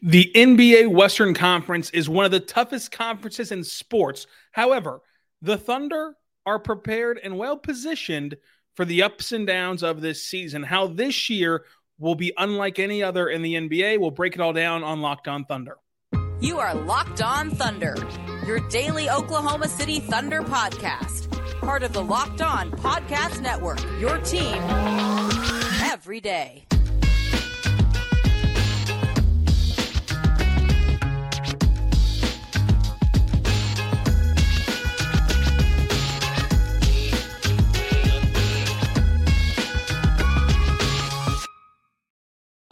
The NBA Western Conference is one of the toughest conferences in sports. However, the Thunder are prepared and well positioned for the ups and downs of this season. How this year will be unlike any other in the NBA. We'll break it all down on Locked On Thunder. You are Locked On Thunder, your daily Oklahoma City Thunder podcast, part of the Locked On Podcast Network, your team every day.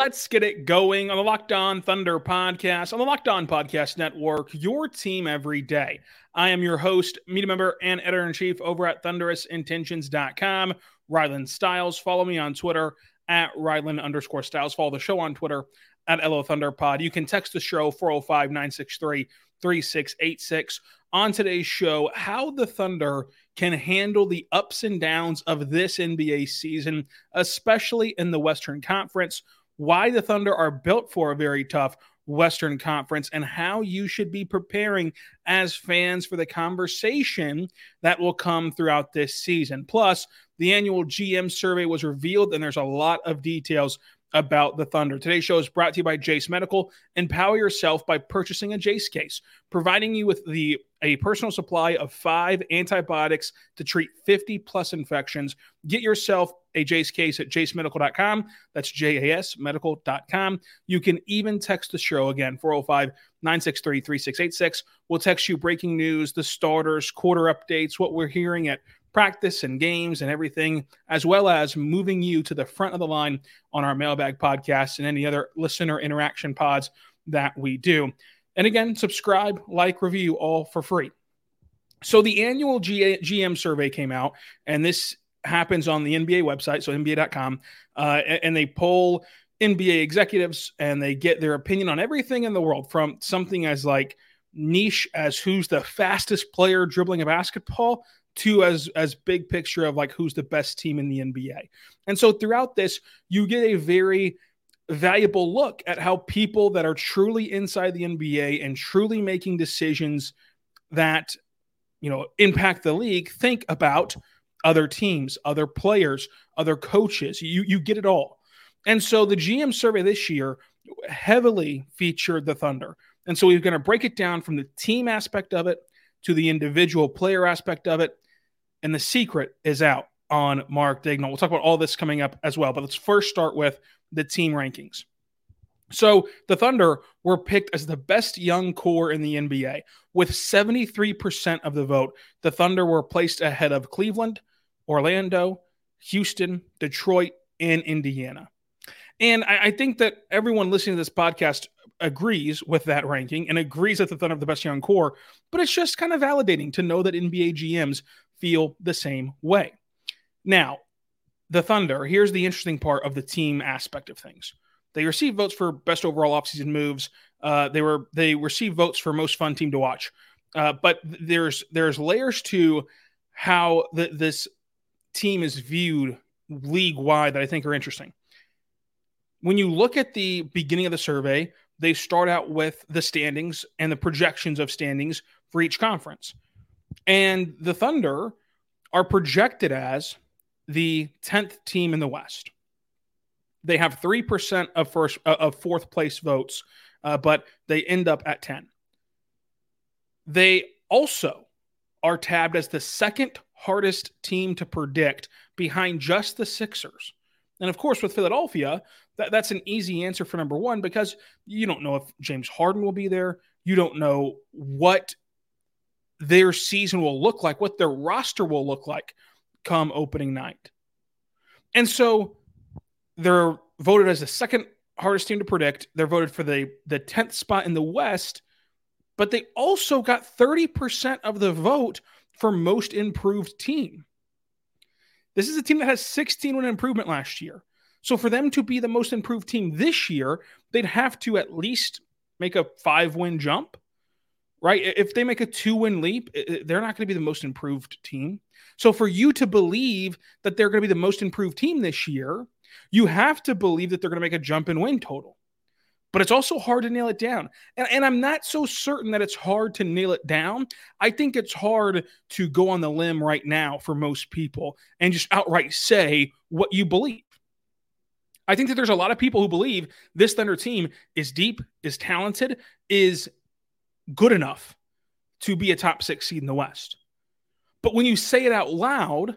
Let's get it going on the Locked On Thunder podcast, on the Locked On Podcast Network, your team every day. I am your host, media member, and editor in chief over at thunderousintentions.com, Rylan Stiles. Follow me on Twitter at Rylan underscore Stiles. Follow the show on Twitter at LO Thunderpod. You can text the show 405 963 3686. On today's show, how the Thunder can handle the ups and downs of this NBA season, especially in the Western Conference why the Thunder are built for a very tough Western Conference and how you should be preparing as fans for the conversation that will come throughout this season. Plus, the annual GM survey was revealed, and there's a lot of details about the Thunder. Today's show is brought to you by Jase Medical. Empower yourself by purchasing a Jase case, providing you with the a personal supply of five antibiotics to treat 50 plus infections. Get yourself a Jase case at jasemedical.com. That's J A S medical.com. You can even text the show again, 405 963 3686. We'll text you breaking news, the starters, quarter updates, what we're hearing at practice and games and everything, as well as moving you to the front of the line on our mailbag podcast and any other listener interaction pods that we do. And again, subscribe, like, review, all for free. So the annual GM survey came out, and this happens on the NBA website, so NBA.com, uh, and they poll NBA executives and they get their opinion on everything in the world from something as like niche as who's the fastest player dribbling a basketball to as as big picture of like who's the best team in the NBA. And so throughout this, you get a very valuable look at how people that are truly inside the NBA and truly making decisions that you know impact the league think about other teams, other players, other coaches. You you get it all. And so the GM survey this year heavily featured the Thunder. And so we're going to break it down from the team aspect of it to the individual player aspect of it and the secret is out on Mark Daigneault. We'll talk about all this coming up as well, but let's first start with the team rankings. So the Thunder were picked as the best young core in the NBA. With 73% of the vote, the Thunder were placed ahead of Cleveland, Orlando, Houston, Detroit, and Indiana. And I, I think that everyone listening to this podcast agrees with that ranking and agrees that the Thunder have the best young core, but it's just kind of validating to know that NBA GMs feel the same way. Now, the Thunder, here's the interesting part of the team aspect of things. They received votes for best overall offseason moves. Uh, they were they received votes for most fun team to watch. Uh, but there's there's layers to how the, this team is viewed league wide that I think are interesting. When you look at the beginning of the survey, they start out with the standings and the projections of standings for each conference. And the Thunder are projected as the 10th team in the West. They have 3% of first uh, of fourth place votes, uh, but they end up at 10. They also are tabbed as the second hardest team to predict behind just the Sixers. And of course, with Philadelphia, that, that's an easy answer for number one because you don't know if James Harden will be there. You don't know what their season will look like, what their roster will look like come opening night. And so they're voted as the second hardest team to predict. They're voted for the, the 10th spot in the West, but they also got 30% of the vote for most improved team. This is a team that has 16 win improvement last year. So for them to be the most improved team this year, they'd have to at least make a five win jump right? If they make a two win leap, they're not going to be the most improved team. So for you to believe that they're going to be the most improved team this year, you have to believe that they're going to make a jump in win total. But it's also hard to nail it down. And, and I'm not so certain that it's hard to nail it down. I think it's hard to go on the limb right now for most people and just outright say what you believe. I think that there's a lot of people who believe this Thunder team is deep, is talented, is good enough to be a top six seed in the West. But when you say it out loud,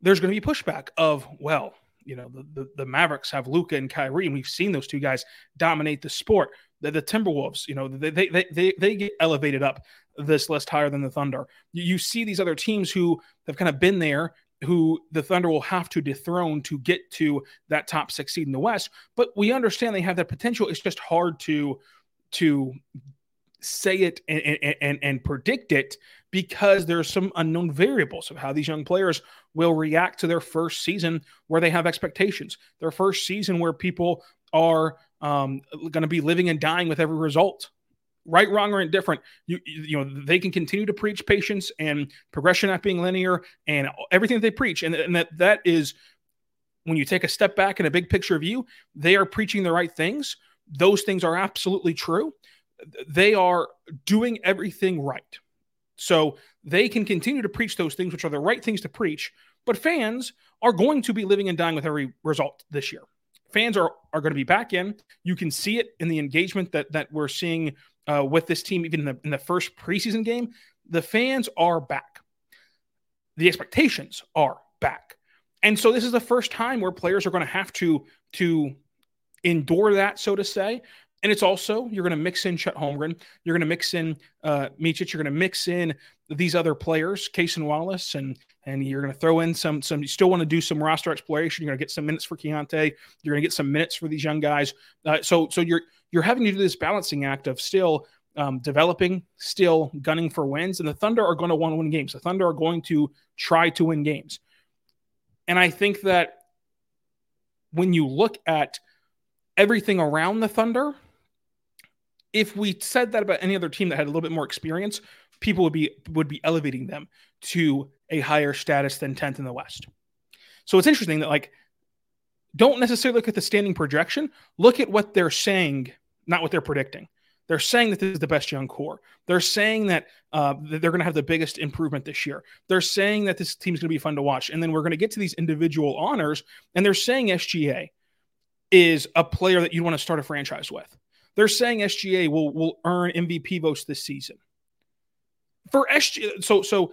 there's going to be pushback of, well, you know, the, the, the Mavericks have Luka and Kyrie, and we've seen those two guys dominate the sport. The, the Timberwolves, you know, they, they, they, they get elevated up this list higher than the Thunder. You, you see these other teams who have kind of been there who the Thunder will have to dethrone to get to that top six seed in the West. But we understand they have that potential. It's just hard to to say it and, and, and predict it because there's some unknown variables of how these young players will react to their first season where they have expectations, their first season where people are um, going to be living and dying with every result right, wrong, or indifferent, you you know they can continue to preach patience and progression not being linear and everything that they preach, and, and that that is when you take a step back and a big picture view, they are preaching the right things. Those things are absolutely true. They are doing everything right. So they can continue to preach those things, which are the right things to preach. But fans are going to be living and dying with every result this year. Fans are, are going to be back in. You can see it in the engagement that that we're seeing uh, with this team, even in the, in the first preseason game, the fans are back. The expectations are back. And so this is the first time where players are going to have to to endure that, so to say. And it's also you're going to mix in Chet Holmgren, you're going to mix in uh, Micic, you're going to mix in these other players, Cason Wallace, and and you're going to throw in some some. You still want to do some roster exploration. You're going to get some minutes for Keyontae. You're going to get some minutes for these young guys. Uh, so so you're you're having to do this balancing act of still um, developing, still gunning for wins. And the Thunder are going to want to win games. The Thunder are going to try to win games. And I think that when you look at everything around the Thunder, if we said that about any other team that had a little bit more experience, people would be would be elevating them to a higher status than 10th in the West. So it's interesting that like don't necessarily look at the standing projection, look at what they're saying, not what they're predicting. They're saying that this is the best young core. They're saying that, uh, that they're going to have the biggest improvement this year. They're saying that this team's going to be fun to watch. And then we're going to get to these individual honors, and they're saying SGA is a player that you want to start a franchise with. They're saying SGA will will earn MVP votes this season. For SGA, so so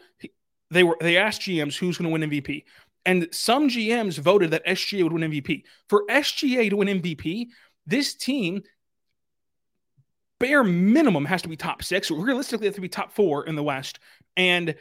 they were they asked GMs who's going to win MVP. And some GMs voted that SGA would win MVP. For SGA to win MVP, this team, bare minimum, has to be top six. Realistically, it has to be top four in the West. And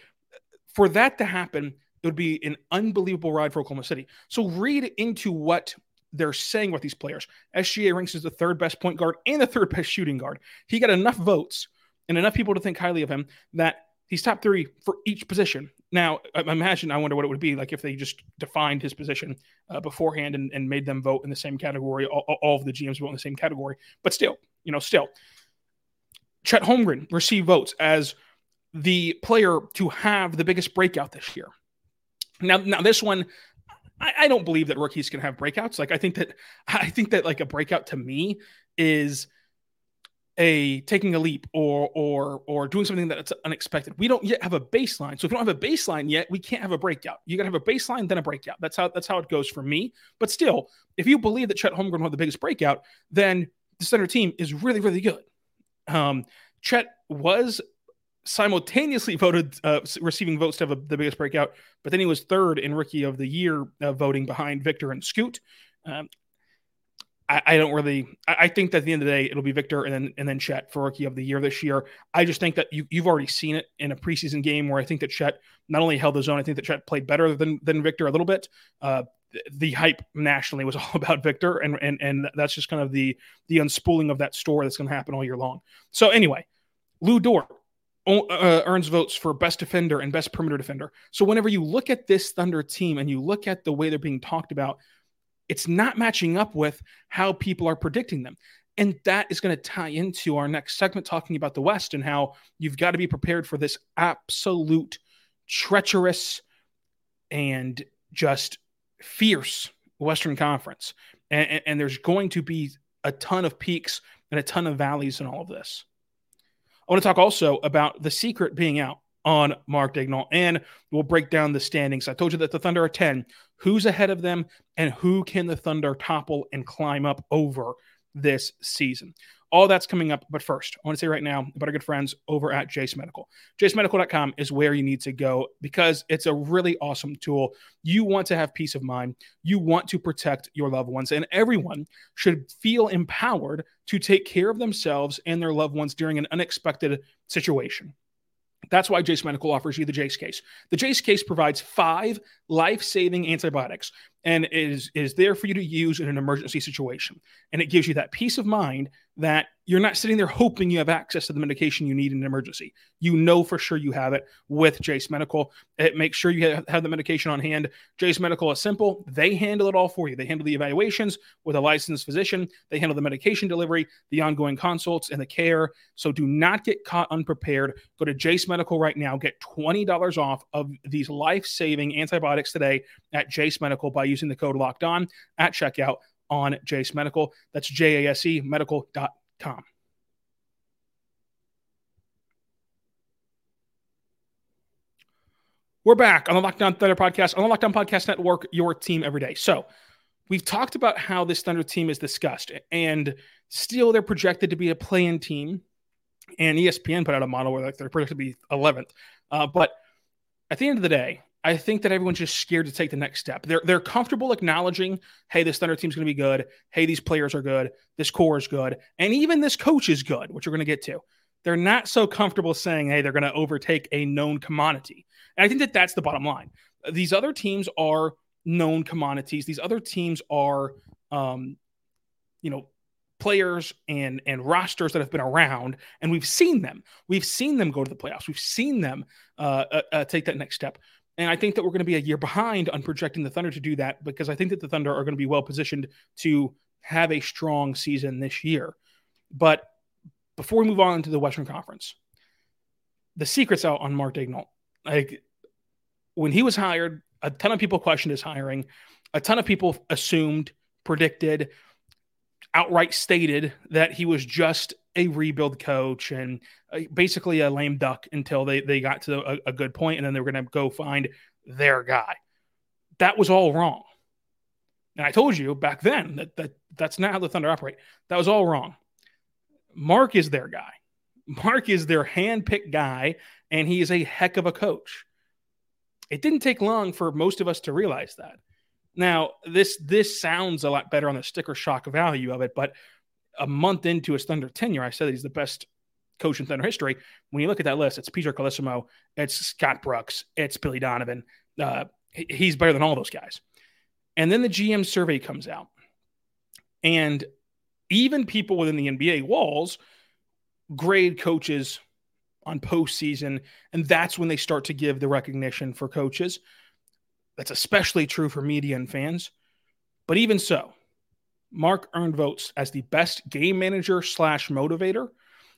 for that to happen, it would be an unbelievable ride for Oklahoma City. So read into what they're saying with these players. SGA ranks as the third best point guard and the third best shooting guard. He got enough votes and enough people to think highly of him that he's top three for each position. Now, imagine, I wonder what it would be like if they just defined his position uh, beforehand and, and, made them vote in the same category. All, all, of the GMs vote in the same category. But still, you know, still, Chet Holmgren received votes as the player to have the biggest breakout this year. Now, now this one, I, I don't believe that rookies can have breakouts. Like I think that I think that like a breakout to me is a taking a leap or or or doing something that's unexpected. We don't yet have a baseline. So if we don't have a baseline yet, we can't have a breakout. You gotta have a baseline, then a breakout. That's how that's how it goes for me. But still, if you believe that Chet Holmgren will have the biggest breakout, then the center team is really, really good. Um, Chet was simultaneously voted uh, receiving votes to have a, the biggest breakout, but then he was third in rookie of the year uh, voting behind Victor and Scoot. Um, I, I don't really. I, I, think that at the end of the day, it'll be Victor and then and then Chet for rookie of the year this year. I just think that you you've already seen it in a preseason game where I think that Chet not only held the zone, I think that Chet played better than than Victor a little bit. Uh, the hype nationally was all about Victor, and and and that's just kind of the the unspooling of that story that's going to happen all year long. So anyway, Lu Dort uh, earns votes for best defender and best perimeter defender. So whenever you look at this Thunder team and you look at the way they're being talked about, it's not matching up with how people are predicting them. And that is going to tie into our next segment talking about the West and how you've got to be prepared for this absolute treacherous and just fierce Western Conference. And, and, there's going to be a ton of peaks and a ton of valleys in all of this. I want to talk also about the secret being out on Mark Daigneault, and we'll break down the standings. I told you that the Thunder are 10. Who's ahead of them, and who can the Thunder topple and climb up over this season? All that's coming up. But first, I want to say right now about our good friends over at Jase Medical. JaseMedical.com is where you need to go because it's a really awesome tool. You want to have peace of mind, you want to protect your loved ones, and everyone should feel empowered to take care of themselves and their loved ones during an unexpected situation. That's why Jase Medical offers you the Jase case. The Jase case provides five life saving antibiotics and is, is there for you to use in an emergency situation. And it gives you that peace of mind that you're not sitting there hoping you have access to the medication you need in an emergency. You know for sure you have it with Jase Medical. It makes sure you have, the medication on hand. Jase Medical is simple. They handle it all for you. They handle the evaluations with a licensed physician. They handle the medication delivery, the ongoing consults, and the care. So do not get caught unprepared. Go to Jase Medical right now. Get $20 off of these life-saving antibiotics today at Jase Medical by using the code locked on at checkout on Jase Medical. That's J A We're back on the Locked On Thunder podcast, on the Locked On Podcast Network, your team every day. So, we've talked about how this Thunder team is discussed, and still they're projected to be a play-in team. And ESPN put out a model where like they're projected to be 11th. Uh, but at the end of the day, I think that everyone's just scared to take the next step. They're they're comfortable acknowledging, hey, this Thunder team's going to be good. Hey, these players are good. This core is good, and even this coach is good, which we're going to get to. They're not so comfortable saying, hey, they're going to overtake a known commodity. And I think that that's the bottom line. These other teams are known commodities. These other teams are, um, you know, players and and rosters that have been around, and we've seen them. We've seen them go to the playoffs. We've seen them uh, uh, uh take that next step. And I think that we're going to be a year behind on projecting the Thunder to do that because I think that the Thunder are going to be well positioned to have a strong season this year. But before we move on to the Western Conference, the secret's out on Mark Daigneault. Like when he was hired, a ton of people questioned his hiring. A ton of people assumed, predicted, outright stated that he was just a rebuild coach and basically a lame duck until they, they got to a, a good point and then they were going to go find their guy. That was all wrong. And I told you back then that, that that's not how the Thunder operate. That was all wrong. Mark is their guy. Mark is their hand-picked guy, and he is a heck of a coach. It didn't take long for most of us to realize that. Now, this this sounds a lot better on the sticker shock value of it, but a month into his Thunder tenure, I said he's the best coach in Thunder history. When you look at that list, it's Peter Carlesimo, it's Scott Brooks, it's Billy Donovan. Uh, he's better than all those guys. And then the GM survey comes out, and even people within the NBA walls grade coaches on postseason, and that's when they start to give the recognition for coaches. That's especially true for media and fans. But even so, Mark earned votes as the best game manager slash motivator,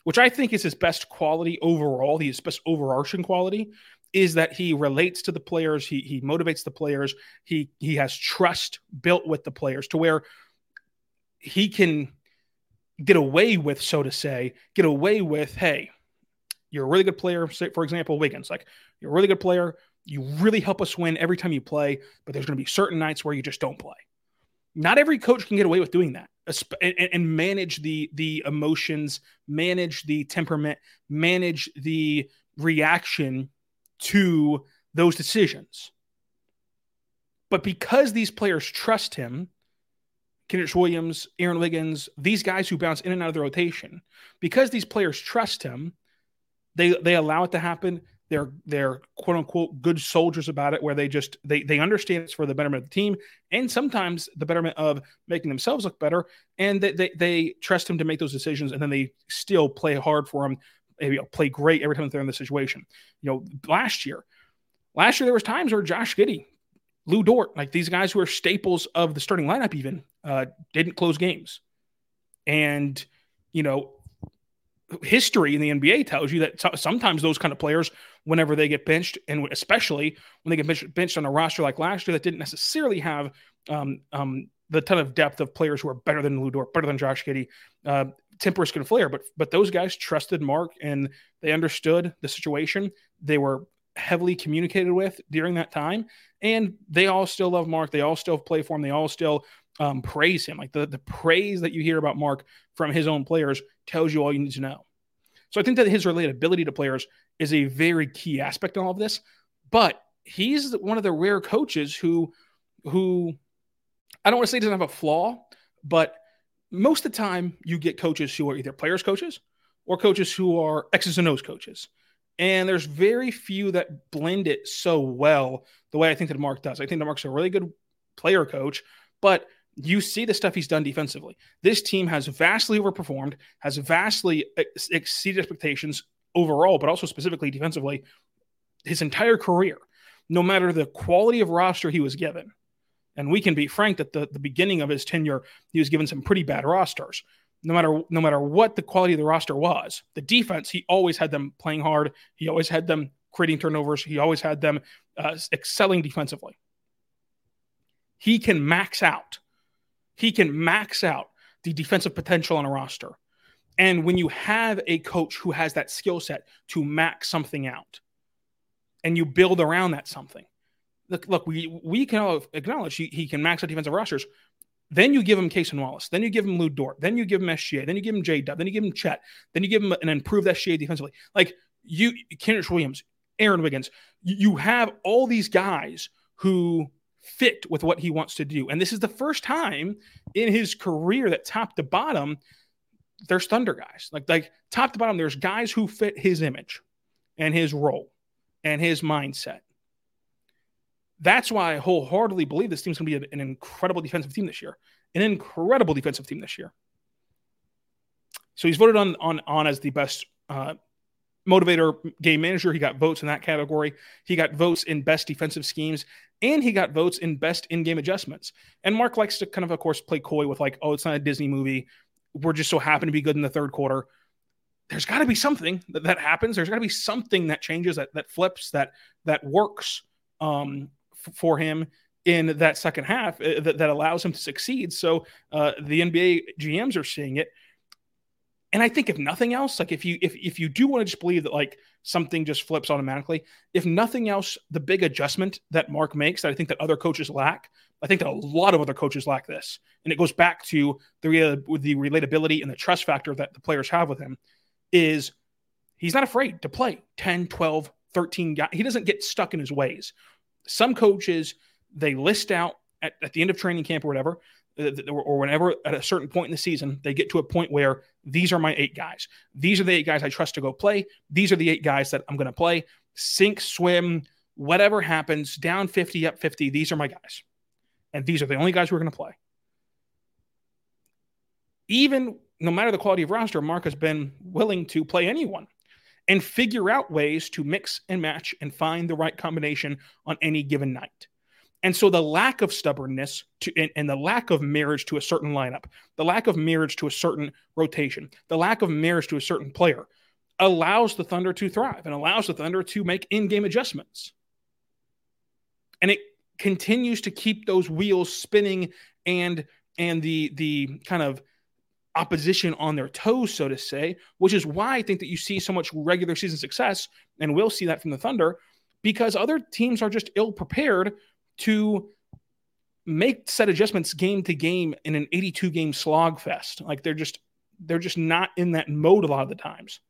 which I think is his best quality overall. His best overarching quality is that he relates to the players, he he motivates the players, he he has trust built with the players to where he can get away with, so to say, get away with, hey, you're a really good player. Say, for example, Wiggins, like you're a really good player. You really help us win every time you play, but there's going to be certain nights where you just don't play not every coach can get away with doing that. And, and, manage the the emotions manage the temperament manage the reaction to those decisions. But because these players trust him Kenrich Williams, Aaron Wiggins, these guys who bounce in and out of the rotation, because these players trust him, they they allow it to happen they're they're quote unquote good soldiers about it where they just they they understand it's for the betterment of the team and sometimes the betterment of making themselves look better and they they, they trust him to make those decisions and then they still play hard for him maybe play great every time they're in the situation you know last year last year there was times where josh giddey Lu Dort, like these guys who are staples of the starting lineup, even uh, didn't close games. And, you know, history in the NBA tells you that sometimes those kind of players, whenever they get benched, and especially when they get benched on a roster like last year that didn't necessarily have um, um, the ton of depth of players who are better than Lu Dort, better than Josh Giddey. Uh, tempers can flare, but but those guys trusted Mark and they understood the situation. They were heavily communicated with during that time, and they all still love Mark. They all still play for him. They all still um, praise him. Like the the praise that you hear about Mark from his own players tells you all you need to know. So I think that his relatability to players is a very key aspect in all of this. But he's one of the rare coaches who who I don't want to say doesn't have a flaw, but most of the time you get coaches who are either players coaches or coaches who are X's and O's coaches. And there's very few that blend it so well the way I think that Mark does. I think that Mark's a really good player coach, but you see the stuff he's done defensively. This team has vastly overperformed, has vastly ex- exceeded expectations overall, but also specifically defensively his entire career, no matter the quality of roster he was given. And we can be frank that the, the beginning of his tenure, he was given some pretty bad rosters. No matter no matter what the quality of the roster was, the defense he always had them playing hard. He always had them creating turnovers. He always had them uh, excelling defensively. He can max out. He can max out the defensive potential on a roster. And when you have a coach who has that skill set to max something out, and you build around that something, look, look, we we can acknowledge he, he can max out defensive rosters. Then you give him Cason Wallace. Then you give him Lu Dort. Then you give him SGA. Then you give him J Dub. Then you give him Chet. Then you give him an improved SGA defensively. Like you, Kenrich Williams, Aaron Wiggins. You have all these guys who fit with what he wants to do. And this is the first time in his career that top to bottom, there's Thunder guys. Like like top to bottom, there's guys who fit his image and his role and his mindset. That's why I wholeheartedly believe this team's going to be an incredible defensive team this year. An incredible defensive team this year. So he's voted on on on as the best uh, motivator game manager. He got votes in that category. He got votes in best defensive schemes, and he got votes in best in-game adjustments. And Mark likes to kind of, of course, play coy with like, oh, it's not a Disney movie. We're just so happen to be good in the third quarter. There's got to be something that, that happens. There's got to be something that changes, that that flips, that that works. Um, for him in that second half uh, that, that allows him to succeed. So uh, the NBA GMs are seeing it. And I think if nothing else, like if you if if you do want to just believe that like something just flips automatically, if nothing else, the big adjustment that Mark makes that I think that other coaches lack, I think that a lot of other coaches lack this. And it goes back to the the relatability and the trust factor that the players have with him is he's not afraid to play 10, 12, 13 guys. He doesn't get stuck in his ways some coaches they list out at, at the end of training camp or whatever uh, or whenever at a certain point in the season they get to a point where these are my eight guys. These are the eight guys i trust to go play. These are the eight guys that i'm going to play. Sink swim whatever happens down 50 up 50 these are my guys. And these are the only guys who are going to play. Even no matter the quality of roster mark has been willing to play anyone and figure out ways to mix and match and find the right combination on any given night. And so the lack of stubbornness to, and, and, the lack of marriage to a certain lineup, the lack of marriage to a certain rotation, the lack of marriage to a certain player allows the Thunder to thrive and allows the Thunder to make in-game adjustments. And it continues to keep those wheels spinning and and the the kind of opposition on their toes, so to say, which is why I think that you see so much regular season success, and we'll see that from the Thunder, because other teams are just ill prepared to make set adjustments game to game in an 82 game slog fest. Like they're just they're just not in that mode a lot of the times.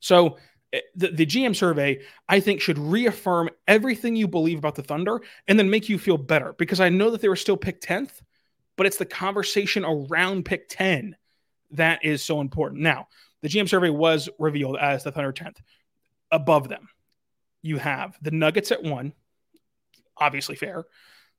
So eh, the, the GM survey, I think, should reaffirm everything you believe about the Thunder and then make you feel better because I know that they were still picked 10th but it's the conversation around pick 10 that is so important. Now, the GM survey was revealed as the Thunder 10th. Above them, you have the Nuggets at one, obviously fair,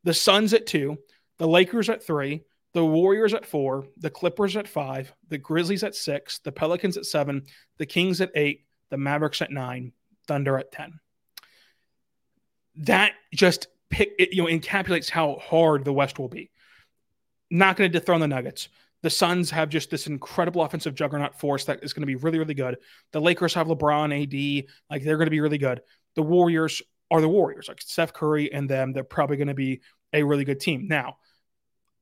the Suns at two, the Lakers at three, the Warriors at four, the Clippers at five, the Grizzlies at six, the Pelicans at seven, the Kings at eight, the Mavericks at nine, Thunder at 10. That just pick, it, you know, encapsulates how hard the West will be not going to dethrone the Nuggets. The Suns have just this incredible offensive juggernaut force that is going to be really, really good. The Lakers have LeBron, AD, like they're going to be really good. The Warriors are the Warriors, like Steph Curry and them. They're probably going to be a really good team. Now,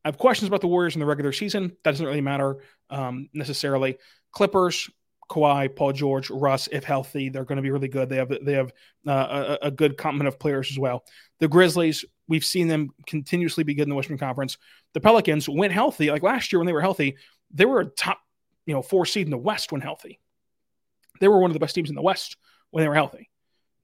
I have questions about the Warriors in the regular season. That doesn't really matter um, necessarily. Clippers, Kawhi, Paul George, Russ, if healthy, they're going to be really good. They have they have uh, a, a, good complement of players as well. The Grizzlies, we've seen them continuously be good in the Western Conference. The Pelicans went healthy, like last year when they were healthy, they were a top you know four seed in the West when healthy. They were one of the best teams in the West when they were healthy.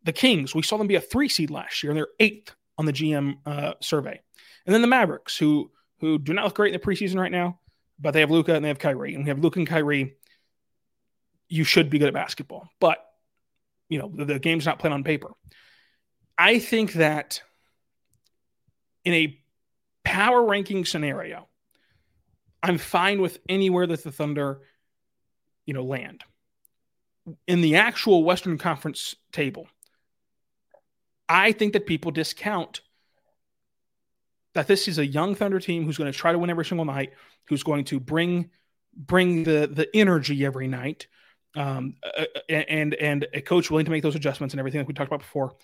The Kings, we saw them be a three seed last year, and they're eighth on the GM uh, survey. And then the Mavericks, who who do not look great in the preseason right now, but they have Luka and they have Kyrie, and we have Luka and Kyrie you should be good at basketball. But, you know, the, the game's not played on paper. I think that in a power ranking scenario, I'm fine with anywhere that the Thunder, you know, land. In the actual Western Conference table, I think that people discount that this is a young Thunder team who's going to try to win every single night, who's going to bring bring the the energy every night, um, and and a coach willing to make those adjustments and everything that we talked about before,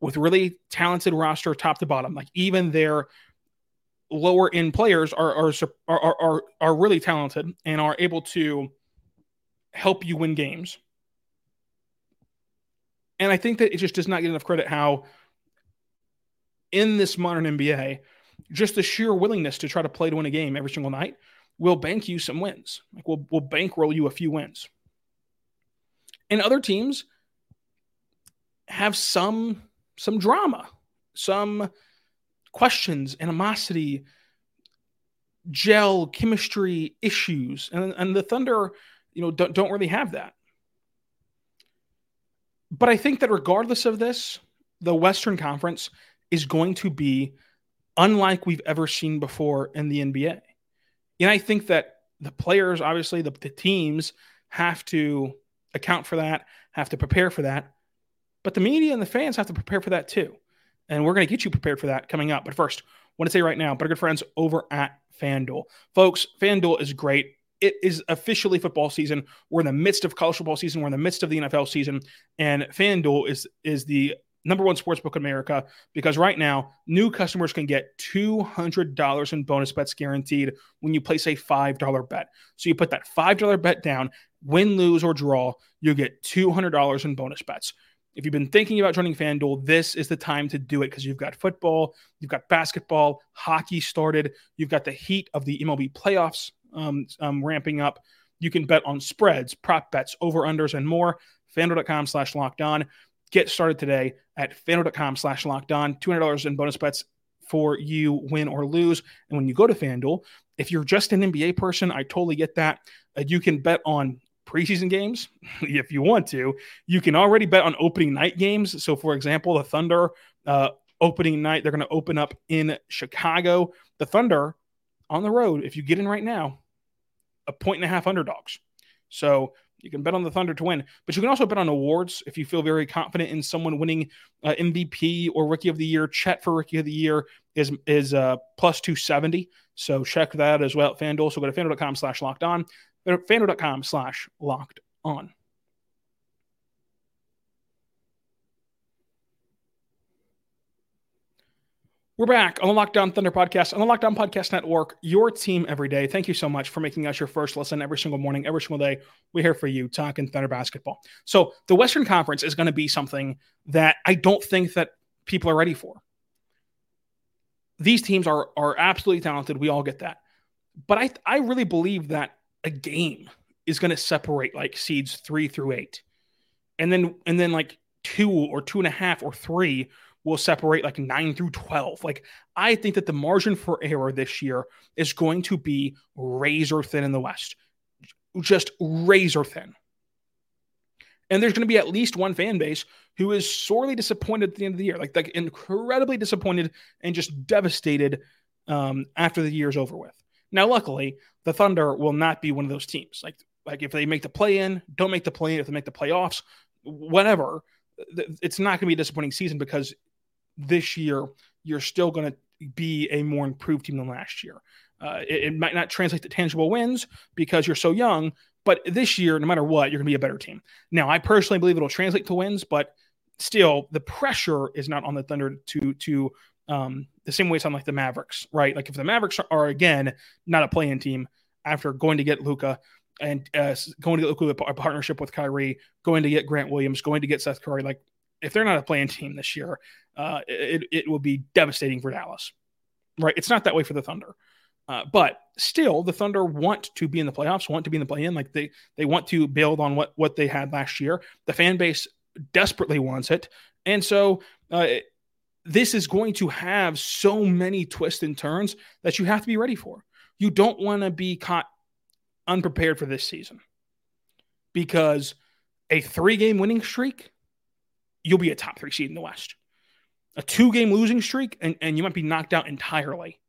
with really talented roster top to bottom. Like even their lower end players are are are are, are really talented and are able to help you win games. And I think that it just does not get enough credit how in this modern NBA, just the sheer willingness to try to play to win a game every single night will bank you some wins. Like we'll, we'll bankroll you a few wins. And other teams have some some drama, some questions, animosity, gel chemistry issues, and and the Thunder, you know, don't, don't really have that. But I think that regardless of this, the Western Conference is going to be unlike we've ever seen before in the NBA. And I think that the players, obviously, the, the teams have to account for that, have to prepare for that. But the media and the fans have to prepare for that too. And we're going to get you prepared for that coming up. But first, I want to say right now, but our good friends over at FanDuel. Folks, FanDuel is great. It is officially football season. We're in the midst of college football season. We're in the midst of the NFL season. And FanDuel is is the number one sports book in America because right now new customers can get $200 in bonus bets guaranteed when you place a $5 bet. So you put that $5 bet down win, lose, or draw, you get $200 in bonus bets. If you've been thinking about joining FanDuel, this is the time to do it because you've got football, you've got basketball, hockey started, you've got the heat of the MLB playoffs um, um, ramping up. You can bet on spreads, prop bets, over unders, and more. FanDuel.com slash locked on. Get started today at FanDuel.com slash locked on. $200 in bonus bets for you, win or lose. And when you go to FanDuel, if you're just an NBA person, I totally get that. Uh, you can bet on preseason games if you want to. You can already bet on opening night games. So, for example, the Thunder uh, opening night, they're going to open up in Chicago. The Thunder on the road, if you get in right now, a point and a half underdogs. So, you can bet on the Thunder to win, but you can also bet on awards if you feel very confident in someone winning uh, MVP or Rookie of the Year. Chet for Rookie of the Year is is uh, plus two seventy. So check that as well at FanDuel. So go to FanDuel.com slash locked on fanduel.com slash locked on. We're back on the Locked On Thunder podcast, on the Locked On Podcast Network, your team every day. Thank you so much for making us your first listen every single morning, every single day. We're here for you talking Thunder basketball. So, the Western Conference is going to be something that I don't think that people are ready for. These teams are are absolutely talented. We all get that. But I I really believe that a game is going to separate like seeds three through eight, and then and then like two or two and a half or three will separate like nine through 12. Like, I think that the margin for error this year is going to be razor thin in the West, just razor thin. And there's going to be at least one fan base who is sorely disappointed at the end of the year, like, like incredibly disappointed and just devastated um, after the year's over with. Now, luckily, the Thunder will not be one of those teams. Like, like if they make the play in, don't make the play in, if they make the playoffs, whatever, it's not going to be a disappointing season because this year you're still going to be a more improved team than last year. Uh, it, it, might not translate to tangible wins because you're so young, but this year, no matter what, you're going to be a better team. Now, I personally believe it'll translate to wins, but still, the pressure is not on the Thunder to to um, the same way it's on like the Mavericks, right? Like if the Mavericks are, are again not a play-in team after going to get Luka and uh, going to get Luka a partnership with Kyrie, going to get Grant Williams, going to get Seth Curry, like if they're not a play-in team this year, uh, it, it will be devastating for Dallas, right? It's not that way for the Thunder. Uh, but still, the Thunder want to be in the playoffs, want to be in the play-in. Like they they want to build on what what they had last year. The fan base desperately wants it, and so uh, this is going to have so many twists and turns that you have to be ready for. You don't want to be caught unprepared for this season because a three-game winning streak, you'll be a top three seed in the West. A two-game losing streak, and, and you might be knocked out entirely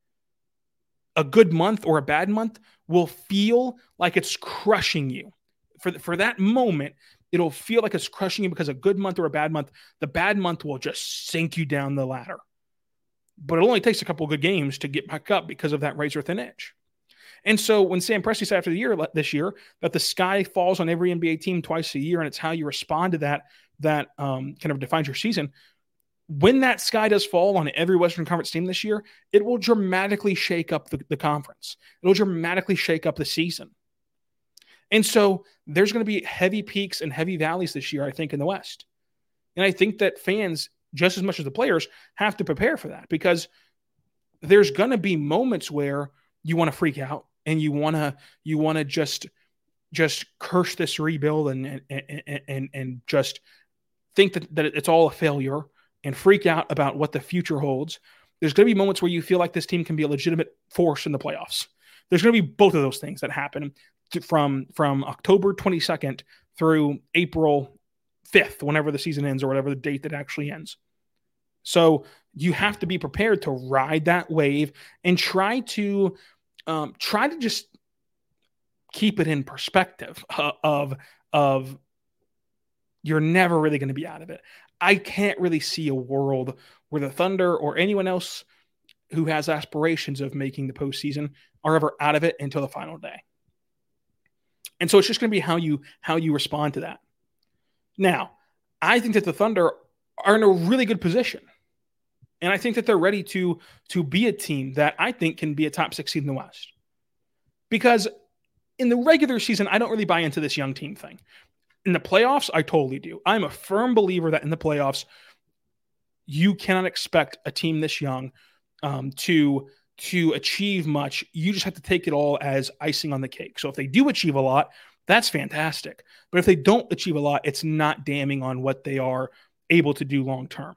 a good month or a bad month will feel like it's crushing you. For, for that moment, it'll feel like it's crushing you because a good month or a bad month, the bad month will just sink you down the ladder. But it only takes a couple good games to get back up because of that razor thin edge. And so when Sam Presti said after the year this year that the sky falls on every NBA team twice a year and it's how you respond to that that um, kind of defines your season, when that sky does fall on every Western Conference team this year, it will dramatically shake up the, the conference. It'll dramatically shake up the season. And so there's going to be heavy peaks and heavy valleys this year, I think, in the West. And I think that fans, just as much as the players, have to prepare for that because there's going to be moments where you want to freak out and you want to you want to just just curse this rebuild and and and and just think that, that it's all a failure and freak out about what the future holds. There's going to be moments where you feel like this team can be a legitimate force in the playoffs. There's going to be both of those things that happen from from October 22nd through April 5th, whenever the season ends or whatever the date that actually ends. So you have to be prepared to ride that wave and try to um, try to just keep it in perspective uh, of of you're never really going to be out of it. I can't really see a world where the Thunder or anyone else who has aspirations of making the postseason are ever out of it until the final day. And so it's just going to be how you how you respond to that. Now, I think that the Thunder are in a really good position. And I think that they're ready to to be a team that I think can be a top 6 seed in the West. Because in the regular season, I don't really buy into this young team thing. In the playoffs, I totally do. I'm a firm believer that in the playoffs, you cannot expect a team this young um, to to achieve much. You just have to take it all as icing on the cake. So if they do achieve a lot, that's fantastic. But if they don't achieve a lot, it's not damning on what they are able to do long term.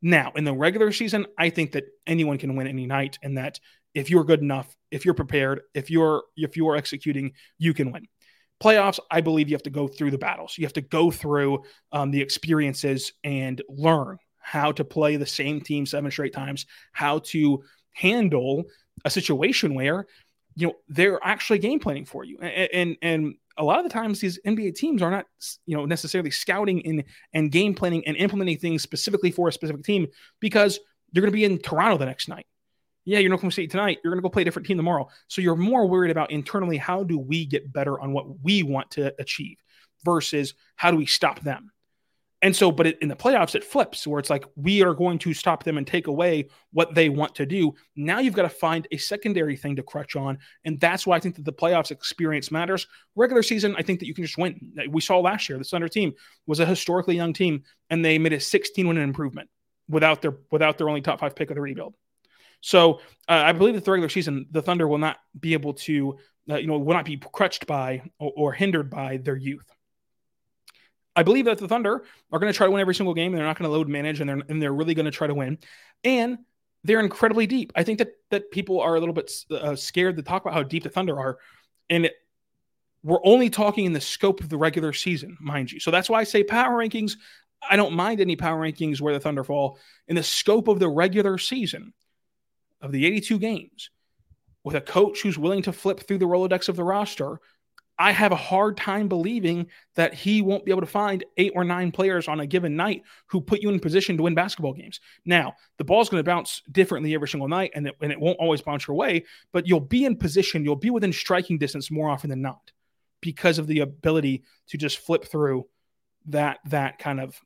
Now, in the regular season, I think that anyone can win any night, and that if you're good enough, if you're prepared, if you're if you are executing, you can win playoffs, I believe you have to go through the battles. You have to go through um, the experiences and learn how to play the same team seven straight times, how to handle a situation where you know they're actually game planning for you, and and, and a lot of the times these NBA teams are not you know necessarily scouting and and game planning and implementing things specifically for a specific team because they're going to be in Toronto the next night yeah, you're not going to see tonight. You're going to go play a different team tomorrow. So you're more worried about internally how do we get better on what we want to achieve versus how do we stop them. And so, but it, in the playoffs, it flips where it's like we are going to stop them and take away what they want to do. Now you've got to find a secondary thing to crutch on. And that's why I think that the playoffs experience matters. Regular season, I think that you can just win. We saw last year, the Thunder team was a historically young team and they made a 16 win improvement without their without their only top five pick of the rebuild. So uh, I believe that the regular season, the Thunder will not be able to, uh, you know, will not be crutched by or, or, hindered by their youth. I believe that the Thunder are going to try to win every single game, and they're not going to load manage, and they're and they're really going to try to win. And they're incredibly deep. I think that that people are a little bit uh, scared to talk about how deep the Thunder are, and it, we're only talking in the scope of the regular season, mind you. So that's why I say power rankings. I don't mind any power rankings where the Thunder fall in the scope of the regular season of the 82 games with a coach who's willing to flip through the Rolodex of the roster, I have a hard time believing that he won't be able to find eight or nine players on a given night who put you in position to win basketball games. Now, the ball's going to bounce differently every single night and it, and it won't always bounce your way, but you'll be in position, you'll be within striking distance more often than not because of the ability to just flip through that that kind of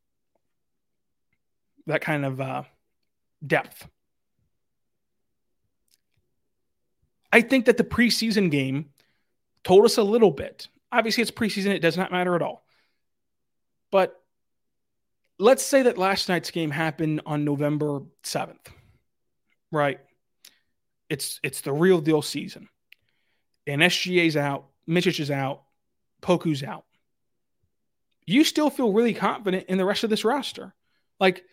that kind of uh, depth I think that the preseason game told us a little bit. Obviously, it's preseason, it does not matter at all. But let's say that last night's game happened on November 7th, right? It's it's the real deal season. And SGA's out, Micic is out, Poku's out. You still feel really confident in the rest of this roster. Like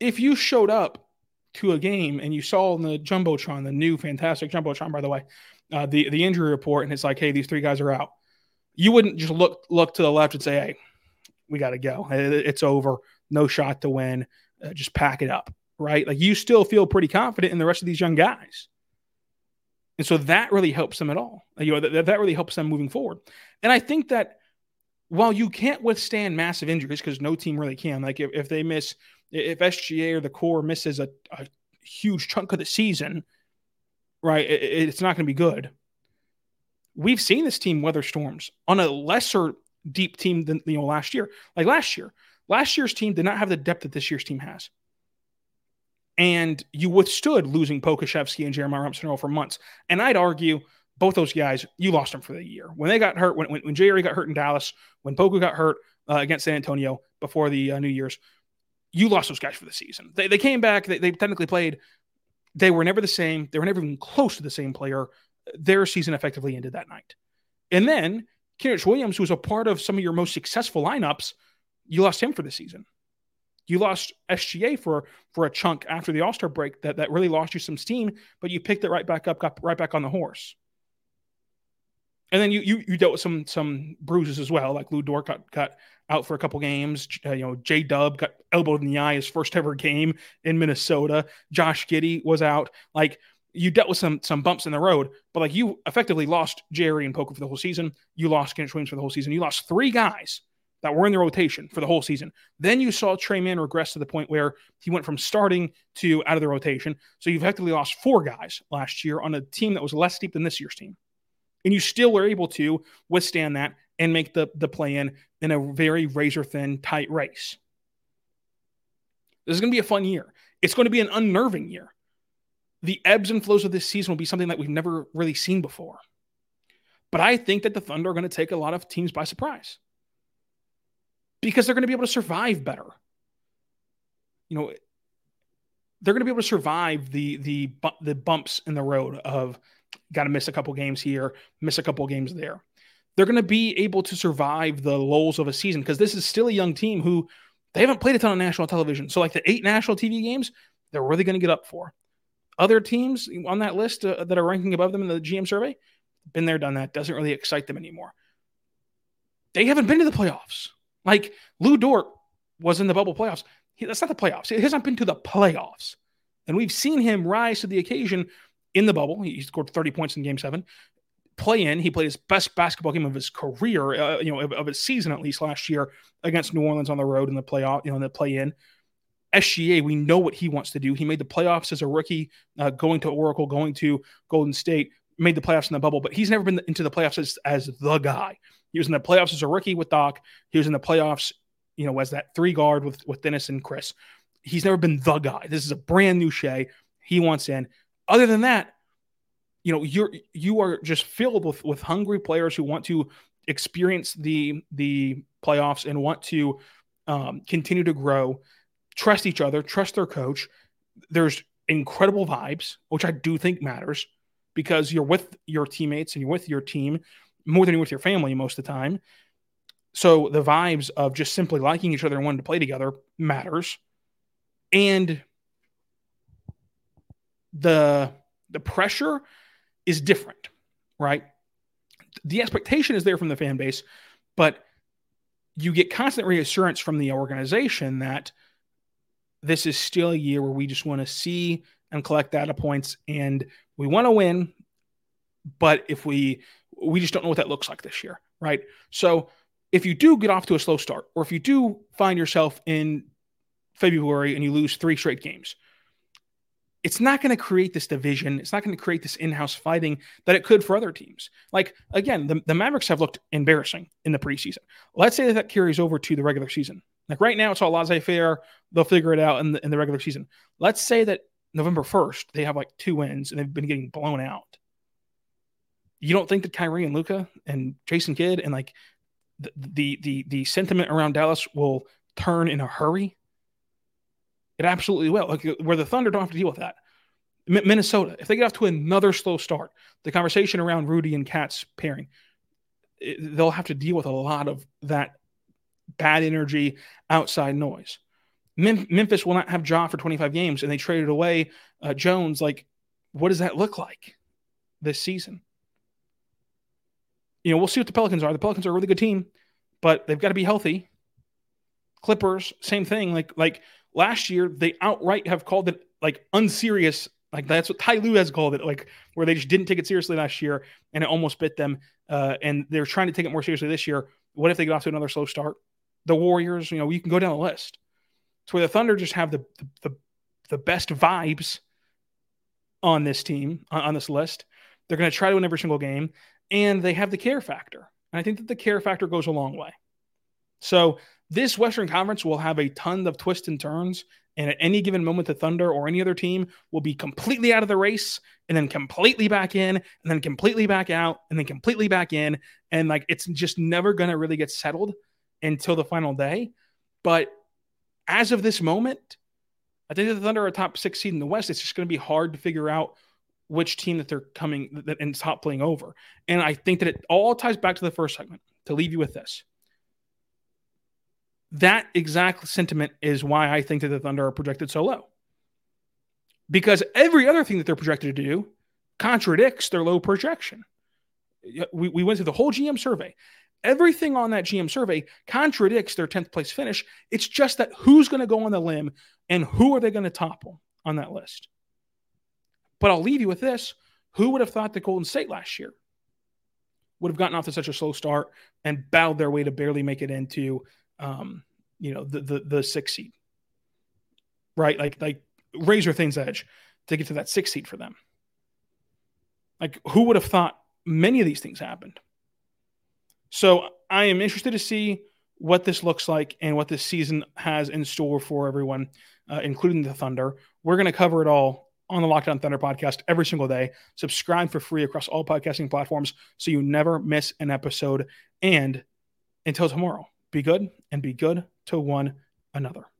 if you showed up to a game and you saw in the jumbotron, the new fantastic jumbotron, by the way, uh, the the injury report, and it's like, hey, these three guys are out. You wouldn't just look look to the left and say, hey, we got to go. It's over. No shot to win. Uh, just pack it up, right? Like you still feel pretty confident in the rest of these young guys. And so that really helps them at all. You know, that, that really helps them moving forward. And I think that while you can't withstand massive injuries, because no team really can, like if, if they miss if SGA or the core misses a, a huge chunk of the season, right, it, it's not going to be good. We've seen this team weather storms on a lesser deep team than you know last year. Like last year, last year's team did not have the depth that this year's team has. And you withstood losing Pokusevski and Jeremiah Robinson for months. And I'd argue both those guys, you lost them for the year. When they got hurt, when, when, when Jerry got hurt in Dallas, when Poku got hurt uh, against San Antonio before the uh, New Year's, you lost those guys for the season. They, they came back, they, they technically played. They were never the same. They were never even close to the same player. Their season effectively ended that night. And then Kenrich Williams, who was a part of some of your most successful lineups, you lost him for the season. You lost SGA for for a chunk after the All Star break that, that really lost you some steam, but you picked it right back up, got right back on the horse. And then you you, you dealt with some some bruises as well, like Lu Dort got got out for a couple games. Uh, you know, J Dub got elbowed in the eye his first ever game in Minnesota. Josh Giddey was out. Like you dealt with some some bumps in the road, but like you effectively lost Jerry and Poku for the whole season. You lost Kenrich Williams for the whole season. You lost three guys that were in the rotation for the whole season. Then you saw Tre Mann regress to the point where he went from starting to out of the rotation. So you effectively lost four guys last year on a team that was less deep than this year's team. And you still were able to withstand that and make the, the play in in a very razor thin, tight race. This is going to be a fun year. It's going to be an unnerving year. The ebbs and flows of this season will be something that we've never really seen before. But I think that the Thunder are going to take a lot of teams by surprise because they're going to be able to survive better. You know, they're going to be able to survive the the the bumps in the road of got to miss a couple games here, miss a couple games there they're going to be able to survive the lulls of a season because this is still a young team who they haven't played a ton of national television. So, like the eight national TV games, they're really going to get up for. Other teams on that list uh, that are ranking above them in the GM survey, been there, done that. Doesn't really excite them anymore. They haven't been to the playoffs. Like Lu Dort was in the bubble playoffs. He, that's not the playoffs. He hasn't been to the playoffs. And we've seen him rise to the occasion in the bubble. He scored 30 points in game seven play in. He played his best basketball game of his career, uh, you know, of, of, his season at least last year against New Orleans on the road in the playoff, you know, in the play in. SGA, we know what he wants to do. He made the playoffs as a rookie, uh, going to Oracle, going to Golden State, made the playoffs in the bubble, but he's never been into the playoffs as, as the guy. He was in the playoffs as a rookie with Doc. He was in the playoffs, you know, as that three guard with, with Dennis and Chris. He's never been the guy. This is a brand new Shai. He wants in. Other than that, you know you're you are just filled with with hungry players who want to experience the the playoffs and want to um, continue to grow trust each other trust their coach. There's incredible vibes which i do think matters because you're with your teammates and you're with your team more than you're with your family most of the time. So the vibes of just simply liking each other and wanting to play together matters. And the the pressure is different, right? The expectation is there from the fan base, but you get constant reassurance from the organization that this is still a year where we just want to see and collect data points and we want to win but if we we just don't know what that looks like this year right so if you do get off to a slow start or if you do find yourself in february and you lose three straight games it's not going to create this division. It's not going to create this in-house fighting that it could for other teams. Like again, the, the Mavericks have looked embarrassing in the preseason. Let's say that, that carries over to the regular season. Like right now, it's all laissez-faire. They'll figure it out in the, in the regular season. Let's say that November 1st, they have like two wins and they've been getting blown out. You don't think that Kyrie and Luka and Jason Kidd and like the the the, the sentiment around Dallas will turn in a hurry? It absolutely will. Like where the Thunder don't have to deal with that. Minnesota, if they get off to another slow start, the conversation around Rudy and KAT's pairing, it, they'll have to deal with a lot of that bad energy, outside noise. Mem- Memphis will not have Ja for 25 games, and they traded away uh, Jones. Like, what does that look like this season? You know, we'll see what the Pelicans are. The Pelicans are a really good team, but they've got to be healthy. Clippers, same thing. Like, like last year, they outright have called it like unserious like that's what Ty Lue has called it, like where they just didn't take it seriously last year and it almost bit them. Uh, and they're trying to take it more seriously this year. What if they get off to another slow start? The Warriors, you know, you can go down the list. It's where the Thunder just have the the, the best vibes on this team on, on this list. They're going to try to win every single game, and they have the care factor. And I think that the care factor goes a long way. So this Western Conference will have a ton of twists and turns and at any given moment, the Thunder or any other team will be completely out of the race and then completely back in and then completely back out and then completely back in. And like it's just never going to really get settled until the final day. But as of this moment, I think the Thunder are top six seed in the West. It's just going to be hard to figure out which team that they're coming that and top playing over. And I think that it all ties back to the first segment to leave you with this that exact sentiment is why I think that the Thunder are projected so low. Because every other thing that they're projected to do contradicts their low projection. We, we went through the whole GM survey. Everything on that GM survey contradicts their 10th place finish. It's just that who's going to go on the limb and who are they going to topple on that list. But I'll leave you with this. Who would have thought that Golden State last year would have gotten off to such a slow start and battled their way to barely make it into um, you know, the the the six seed, right? Like like razor thin's edge to get to that six seed for them. Like who would have thought many of these things happened? So I am interested to see what this looks like and what this season has in store for everyone, uh, including the Thunder. We're going to cover it all on the Locked On Thunder podcast every single day. Subscribe for free across all podcasting platforms so you never miss an episode. And until tomorrow, be good and be good to one another.